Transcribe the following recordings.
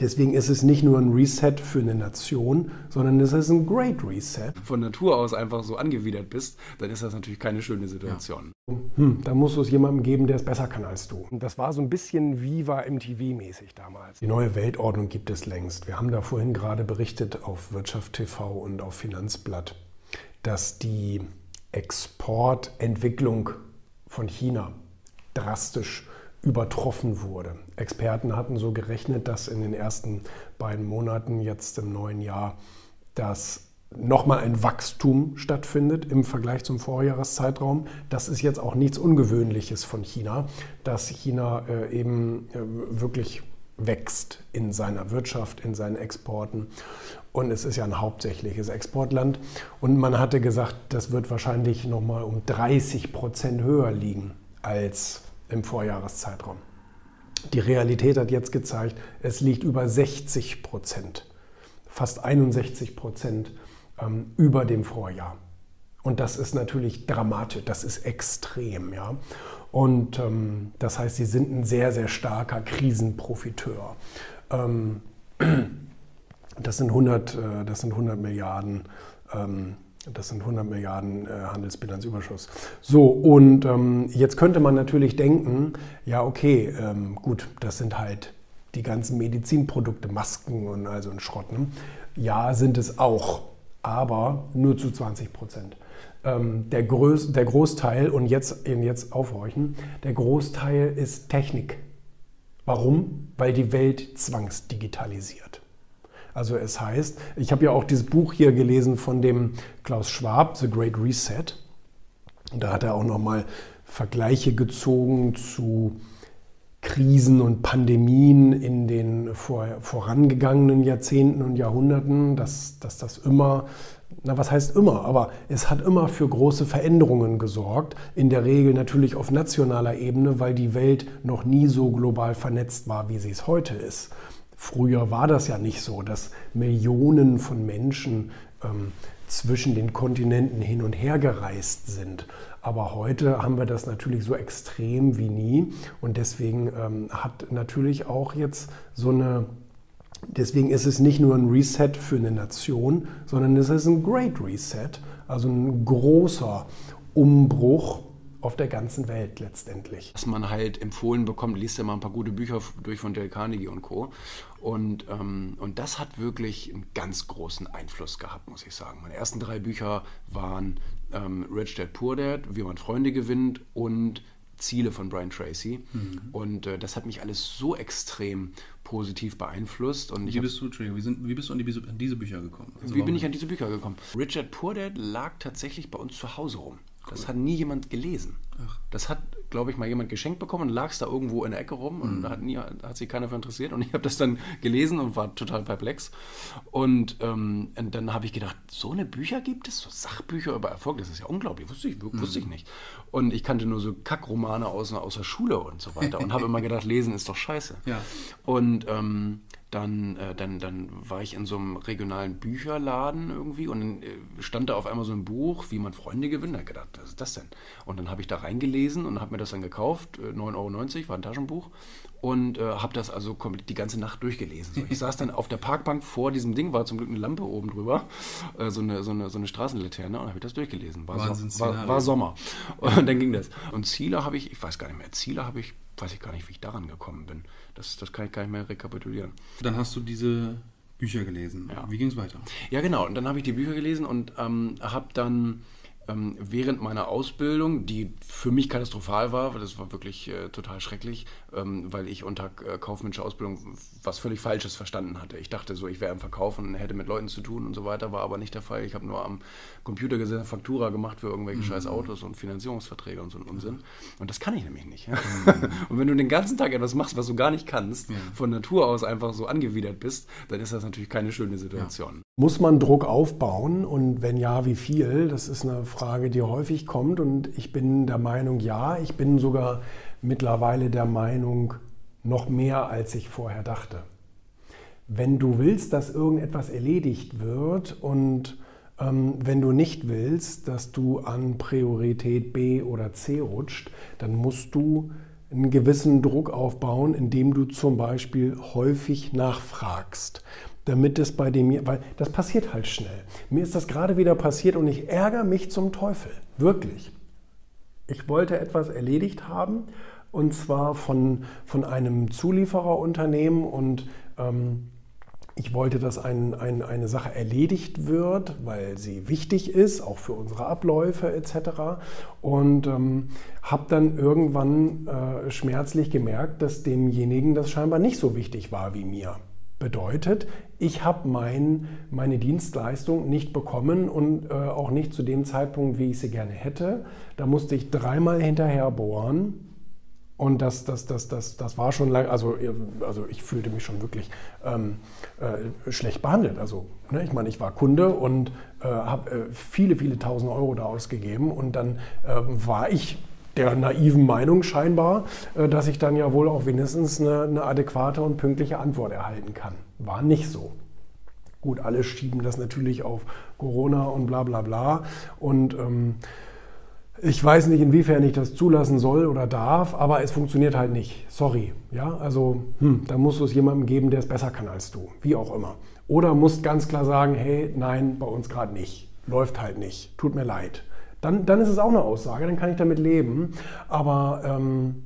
Deswegen ist es nicht nur ein Reset für eine Nation, sondern es ist ein Great Reset. Von Natur aus einfach so angewidert bist, dann ist das natürlich keine schöne Situation. Ja. Hm, da musst du es jemandem geben, der es besser kann als du. Das war so ein bisschen Viva MTV-mäßig damals. Die neue Weltordnung gibt es längst. Wir haben da vorhin gerade berichtet auf Wirtschaft TV und auf Finanzblatt, dass die Exportentwicklung von China drastisch übertroffen wurde. Experten hatten so gerechnet, dass in den ersten beiden Monaten jetzt im neuen Jahr das nochmal ein Wachstum stattfindet im Vergleich zum Vorjahreszeitraum. Das ist jetzt auch nichts Ungewöhnliches von China, dass China äh, eben äh, wirklich wächst in seiner Wirtschaft, in seinen Exporten. Und es ist ja ein hauptsächliches Exportland. Und man hatte gesagt, das wird wahrscheinlich nochmal um 30 Prozent höher liegen als im Vorjahreszeitraum. Die Realität hat jetzt gezeigt, es liegt über 60 Prozent, fast 61 Prozent ähm, über dem Vorjahr. Und das ist natürlich dramatisch, das ist extrem. Ja? Und ähm, das heißt, sie sind ein sehr, sehr starker Krisenprofiteur. Ähm, das, sind 100, äh, das sind 100 Milliarden ähm, das sind 100 Milliarden äh, Handelsbilanzüberschuss. So, und ähm, jetzt könnte man natürlich denken, ja, okay, ähm, gut, das sind halt die ganzen Medizinprodukte, Masken und also ein Schrott. Ne? Ja, sind es auch, aber nur zu 20 Prozent. Ähm, der, Groß, der Großteil, und jetzt, jetzt aufhorchen, der Großteil ist Technik. Warum? Weil die Welt zwangsdigitalisiert. Also es heißt, ich habe ja auch dieses Buch hier gelesen von dem Klaus Schwab, The Great Reset. Und da hat er auch nochmal Vergleiche gezogen zu Krisen und Pandemien in den vor, vorangegangenen Jahrzehnten und Jahrhunderten, dass, dass das immer, na was heißt immer, aber es hat immer für große Veränderungen gesorgt, in der Regel natürlich auf nationaler Ebene, weil die Welt noch nie so global vernetzt war, wie sie es heute ist. Früher war das ja nicht so, dass Millionen von Menschen ähm, zwischen den Kontinenten hin und her gereist sind. Aber heute haben wir das natürlich so extrem wie nie. Und deswegen ähm, hat natürlich auch jetzt so eine, deswegen ist es nicht nur ein Reset für eine Nation, sondern es ist ein Great Reset, also ein großer Umbruch auf der ganzen Welt letztendlich. Was man halt empfohlen bekommt, liest ja mal ein paar gute Bücher durch von Dale Carnegie und Co. Und, ähm, und das hat wirklich einen ganz großen Einfluss gehabt, muss ich sagen. Meine ersten drei Bücher waren ähm, Rich Dad Poor Dad, Wie man Freunde gewinnt und Ziele von Brian Tracy. Mhm. Und äh, das hat mich alles so extrem positiv beeinflusst. Und wie, bist du, wie, sind, wie bist du an, die, an diese Bücher gekommen? Also wie bin ich an diese Bücher gekommen? Richard Poor Dad lag tatsächlich bei uns zu Hause rum. Cool. Das hat nie jemand gelesen. Ach. Das hat, glaube ich, mal jemand geschenkt bekommen und lag es da irgendwo in der Ecke rum und mhm. hat, nie, hat sich keiner für interessiert. Und ich habe das dann gelesen und war total perplex. Und, ähm, und dann habe ich gedacht, so eine Bücher gibt es? So Sachbücher über Erfolg, das ist ja unglaublich, wusste ich, wusste ich mhm. nicht. Und ich kannte nur so Kackromane aus, aus der Schule und so weiter und habe immer gedacht, lesen ist doch scheiße. Ja. Und ähm, dann, äh, dann, dann war ich in so einem regionalen Bücherladen irgendwie und dann äh, stand da auf einmal so ein Buch, wie man Freunde gewinnt. Da habe ich gedacht, was ist das denn? Und dann habe ich da reingelesen und habe mir das dann gekauft, äh, 9,90 Euro, war ein Taschenbuch und äh, habe das also komplett die ganze Nacht durchgelesen. So, ich saß dann auf der Parkbank vor diesem Ding, war zum Glück eine Lampe oben drüber, äh, so, eine, so, eine, so eine Straßenlaterne und habe ich das durchgelesen. War, so, war, war Sommer. Und dann ging das. Und Ziele habe ich, ich weiß gar nicht mehr, Ziele habe ich, weiß ich gar nicht, wie ich daran gekommen bin. Das, das kann ich gar nicht mehr rekapitulieren. Dann hast du diese Bücher gelesen. Ja. Wie ging es weiter? Ja, genau. Und dann habe ich die Bücher gelesen und ähm, habe dann ähm, während meiner Ausbildung, die für mich katastrophal war, weil das war wirklich äh, total schrecklich, ähm, weil ich unter äh, kaufmännischer Ausbildung was völlig Falsches verstanden hatte. Ich dachte so, ich wäre im Verkauf und hätte mit Leuten zu tun und so weiter, war aber nicht der Fall. Ich habe nur am Computer gesessen, Faktura gemacht für irgendwelche mhm. scheiß Autos und Finanzierungsverträge und so einen Unsinn. Und das kann ich nämlich nicht. Mhm. und wenn du den ganzen Tag etwas machst, was du gar nicht kannst, ja. von Natur aus einfach so angewidert bist, dann ist das natürlich keine schöne Situation. Ja. Muss man Druck aufbauen und wenn ja, wie viel? Das ist eine Frage, die häufig kommt und ich bin der Meinung, ja, ich bin sogar mittlerweile der Meinung, noch mehr, als ich vorher dachte. Wenn du willst, dass irgendetwas erledigt wird und ähm, wenn du nicht willst, dass du an Priorität B oder C rutscht, dann musst du einen gewissen Druck aufbauen, indem du zum Beispiel häufig nachfragst damit es bei dem, weil das passiert halt schnell. Mir ist das gerade wieder passiert und ich ärgere mich zum Teufel, wirklich. Ich wollte etwas erledigt haben und zwar von, von einem Zuliefererunternehmen und ähm, ich wollte, dass ein, ein, eine Sache erledigt wird, weil sie wichtig ist, auch für unsere Abläufe etc. Und ähm, habe dann irgendwann äh, schmerzlich gemerkt, dass demjenigen das scheinbar nicht so wichtig war wie mir. Bedeutet, ich habe mein, meine Dienstleistung nicht bekommen und äh, auch nicht zu dem Zeitpunkt, wie ich sie gerne hätte. Da musste ich dreimal hinterher bohren und das, das, das, das, das war schon lang, also, also ich fühlte mich schon wirklich ähm, äh, schlecht behandelt. Also, ne, ich meine, ich war Kunde und äh, habe äh, viele, viele tausend Euro da ausgegeben und dann ähm, war ich der naiven Meinung scheinbar, äh, dass ich dann ja wohl auch wenigstens eine, eine adäquate und pünktliche Antwort erhalten kann. War nicht so. Gut, alle schieben das natürlich auf Corona und bla bla bla. Und ähm, ich weiß nicht, inwiefern ich das zulassen soll oder darf, aber es funktioniert halt nicht. Sorry. Ja, also hm, da musst du es jemandem geben, der es besser kann als du. Wie auch immer. Oder musst ganz klar sagen, hey, nein, bei uns gerade nicht. Läuft halt nicht. Tut mir leid. Dann, dann ist es auch eine Aussage, dann kann ich damit leben. Aber ähm,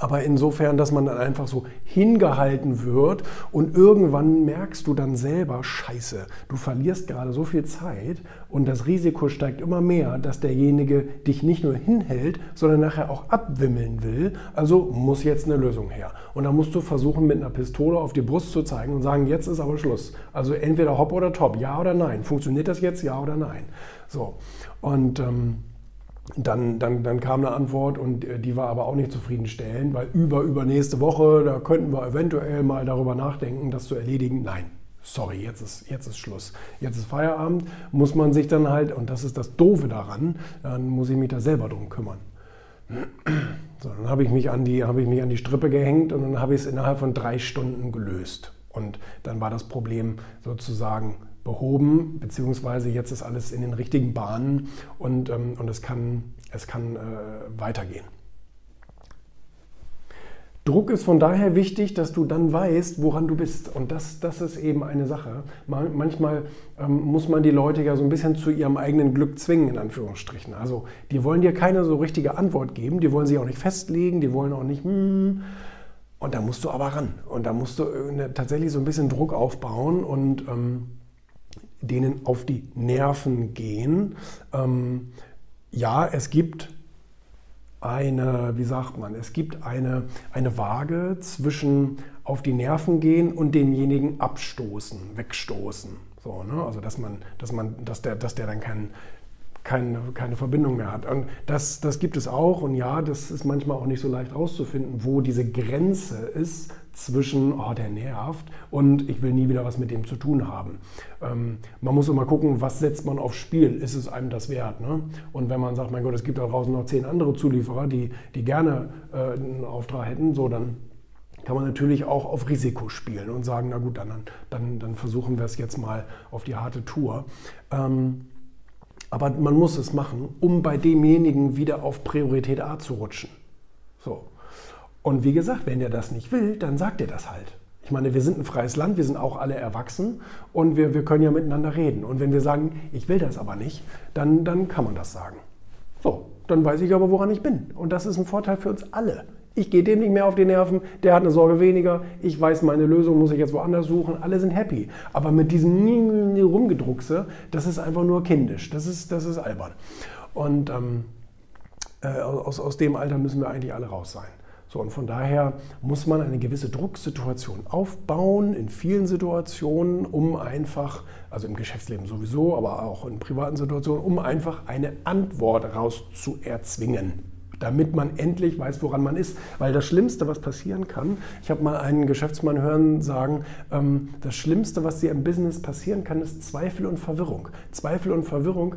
aber insofern, dass man dann einfach so hingehalten wird und irgendwann merkst du dann selber, scheiße, du verlierst gerade so viel Zeit und das Risiko steigt immer mehr, dass derjenige dich nicht nur hinhält, sondern nachher auch abwimmeln will. Also muss jetzt eine Lösung her. Und dann musst du versuchen, mit einer Pistole auf die Brust zu zeigen und sagen, jetzt ist aber Schluss. Also entweder hopp oder top, ja oder nein. Funktioniert das jetzt, ja oder nein? So. Und ähm, dann, dann, dann kam eine Antwort und äh, die war aber auch nicht zufriedenstellend, weil über, übernächste Woche, da könnten wir eventuell mal darüber nachdenken, das zu erledigen. Nein, sorry, jetzt ist, jetzt ist Schluss. Jetzt ist Feierabend, muss man sich dann halt, und das ist das Doofe daran, dann muss ich mich da selber drum kümmern. So, dann habe ich, mich an die, habe ich mich an die Strippe gehängt und dann habe ich es innerhalb von drei Stunden gelöst. Und dann war das Problem sozusagen behoben, beziehungsweise jetzt ist alles in den richtigen Bahnen und, ähm, und es kann, es kann äh, weitergehen. Druck ist von daher wichtig, dass du dann weißt, woran du bist. Und das, das ist eben eine Sache. Manchmal ähm, muss man die Leute ja so ein bisschen zu ihrem eigenen Glück zwingen, in Anführungsstrichen. Also die wollen dir keine so richtige Antwort geben, die wollen sich auch nicht festlegen, die wollen auch nicht, hm, und da musst du aber ran. Und da musst du äh, tatsächlich so ein bisschen Druck aufbauen und ähm, denen auf die Nerven gehen. Ähm, ja, es gibt eine, wie sagt man, es gibt eine, eine Waage zwischen auf die Nerven gehen und denjenigen abstoßen, wegstoßen. So, ne? Also dass man, dass man, dass der, dass der dann keinen keine, keine Verbindung mehr hat. Und das, das gibt es auch und ja, das ist manchmal auch nicht so leicht rauszufinden, wo diese Grenze ist zwischen, oh, der nervt und ich will nie wieder was mit dem zu tun haben. Ähm, man muss immer gucken, was setzt man aufs Spiel, ist es einem das wert? Ne? Und wenn man sagt, mein Gott, es gibt da draußen noch zehn andere Zulieferer, die, die gerne äh, einen Auftrag hätten, so dann kann man natürlich auch auf Risiko spielen und sagen, na gut, dann, dann, dann versuchen wir es jetzt mal auf die harte Tour. Ähm, aber man muss es machen, um bei demjenigen wieder auf Priorität A zu rutschen. So. Und wie gesagt, wenn der das nicht will, dann sagt er das halt. Ich meine, wir sind ein freies Land, wir sind auch alle erwachsen und wir, wir können ja miteinander reden. Und wenn wir sagen, ich will das aber nicht, dann, dann kann man das sagen. So, dann weiß ich aber, woran ich bin. Und das ist ein Vorteil für uns alle. Ich gehe dem nicht mehr auf die Nerven, der hat eine Sorge weniger, ich weiß, meine Lösung muss ich jetzt woanders suchen, alle sind happy. Aber mit diesem Rumgedruckse, das ist einfach nur kindisch, das ist, das ist albern. Und ähm, äh, aus, aus dem Alter müssen wir eigentlich alle raus sein. So, und von daher muss man eine gewisse Drucksituation aufbauen, in vielen Situationen, um einfach, also im Geschäftsleben sowieso, aber auch in privaten Situationen, um einfach eine Antwort rauszuerzwingen damit man endlich weiß, woran man ist. Weil das Schlimmste, was passieren kann, ich habe mal einen Geschäftsmann hören sagen, ähm, das Schlimmste, was dir im Business passieren kann, ist Zweifel und Verwirrung. Zweifel und Verwirrung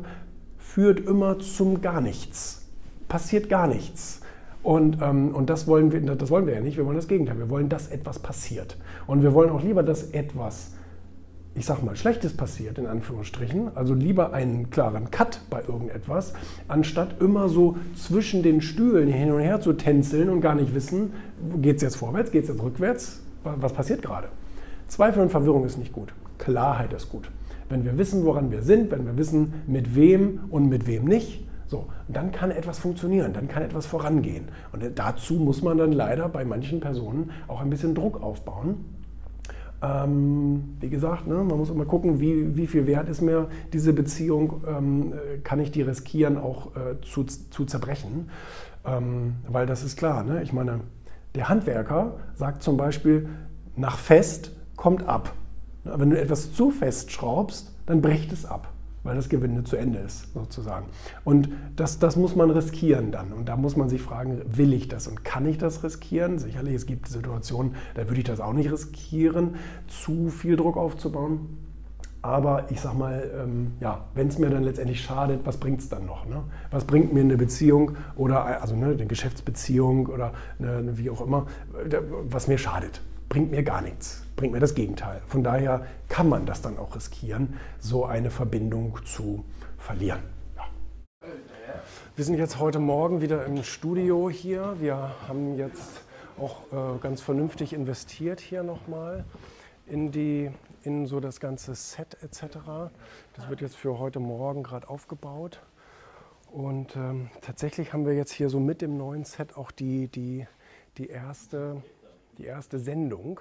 führt immer zum gar nichts. Passiert gar nichts. Und, ähm, und das, wollen wir, das wollen wir ja nicht, wir wollen das Gegenteil. Wir wollen, dass etwas passiert. Und wir wollen auch lieber, dass etwas ich sag mal, Schlechtes passiert, in Anführungsstrichen, also lieber einen klaren Cut bei irgendetwas, anstatt immer so zwischen den Stühlen hin und her zu tänzeln und gar nicht wissen, geht es jetzt vorwärts, geht es jetzt rückwärts, was passiert gerade. Zweifel und Verwirrung ist nicht gut. Klarheit ist gut. Wenn wir wissen, woran wir sind, wenn wir wissen, mit wem und mit wem nicht, so, dann kann etwas funktionieren, dann kann etwas vorangehen. Und dazu muss man dann leider bei manchen Personen auch ein bisschen Druck aufbauen. Ähm, wie gesagt, ne, man muss immer gucken, wie, wie viel wert ist mir diese Beziehung, ähm, kann ich die riskieren, auch äh, zu, zu zerbrechen. Ähm, weil das ist klar, ne? ich meine, der Handwerker sagt zum Beispiel, nach fest kommt ab. Wenn du etwas zu fest schraubst, dann bricht es ab, weil das Gewinde zu Ende ist, sozusagen. Und das, das muss man riskieren dann. Und da muss man sich fragen, will ich das und kann ich das riskieren? Sicherlich, es gibt Situationen, da würde ich das auch nicht riskieren, zu viel Druck aufzubauen. Aber ich sag mal, ähm, ja, wenn es mir dann letztendlich schadet, was bringt es dann noch? Ne? Was bringt mir eine Beziehung oder also ne, eine Geschäftsbeziehung oder eine, wie auch immer, was mir schadet? Bringt mir gar nichts bringt mir das Gegenteil. Von daher kann man das dann auch riskieren, so eine Verbindung zu verlieren. Wir sind jetzt heute Morgen wieder im Studio hier. Wir haben jetzt auch äh, ganz vernünftig investiert hier nochmal in in so das ganze Set etc. Das wird jetzt für heute Morgen gerade aufgebaut. Und ähm, tatsächlich haben wir jetzt hier so mit dem neuen Set auch die, die, die, erste, die erste Sendung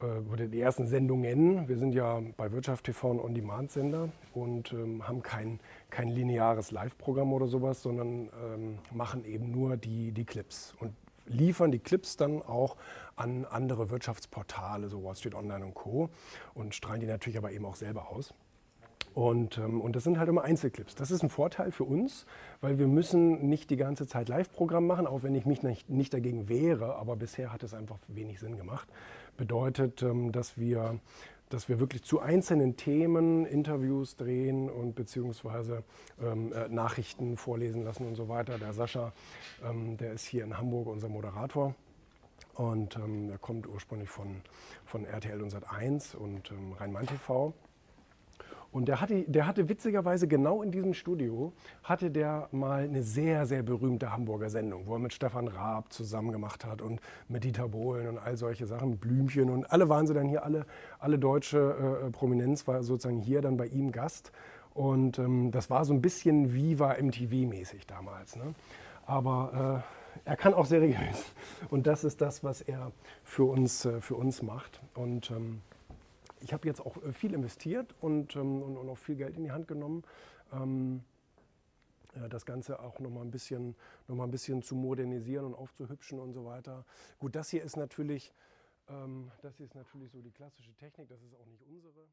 äh, oder die ersten Sendungen. Wir sind ja bei Wirtschaft TV ein On-Demand-Sender und ähm, haben kein, kein lineares Live-Programm oder sowas, sondern ähm, machen eben nur die, die Clips und liefern die Clips dann auch an andere Wirtschaftsportale, so Wall Street Online und Co. und strahlen die natürlich aber eben auch selber aus. Und, ähm, und das sind halt immer Einzelclips. Das ist ein Vorteil für uns, weil wir müssen nicht die ganze Zeit Live-Programm machen, auch wenn ich mich nicht, nicht dagegen wehre, aber bisher hat es einfach wenig Sinn gemacht bedeutet, ähm, dass wir, dass wir wirklich zu einzelnen Themen Interviews drehen und beziehungsweise ähm, äh, Nachrichten vorlesen lassen und so weiter. Der Sascha, ähm, der ist hier in Hamburg unser Moderator. Und ähm, er kommt ursprünglich von, von RTL und Sat1 und ähm, Rhein-Main-TV. Und der hatte, der hatte witzigerweise genau in diesem Studio, hatte der mal eine sehr, sehr berühmte Hamburger Sendung, wo er mit Stefan Raab zusammen gemacht hat und mit Dieter Bohlen und all solche Sachen, Blümchen und alle waren sie dann hier, alle, alle deutsche äh, Prominenz war sozusagen hier dann bei ihm Gast. Und ähm, das war so ein bisschen Viva MTV-mäßig damals. Ne? Aber äh, er kann auch seriös. Und das ist das, was er für uns, äh, für uns macht. Und ähm, ich habe jetzt auch äh, viel investiert und, ähm, und, und, auch viel Geld in die Hand genommen. Ähm, äh, das Ganze auch nochmal ein, bisschen, noch ein bisschen zu modernisieren und aufzuhübschen und so weiter. Gut, das hier ist natürlich, ähm, das hier ist natürlich so die klassische Technik, das ist auch nicht unsere.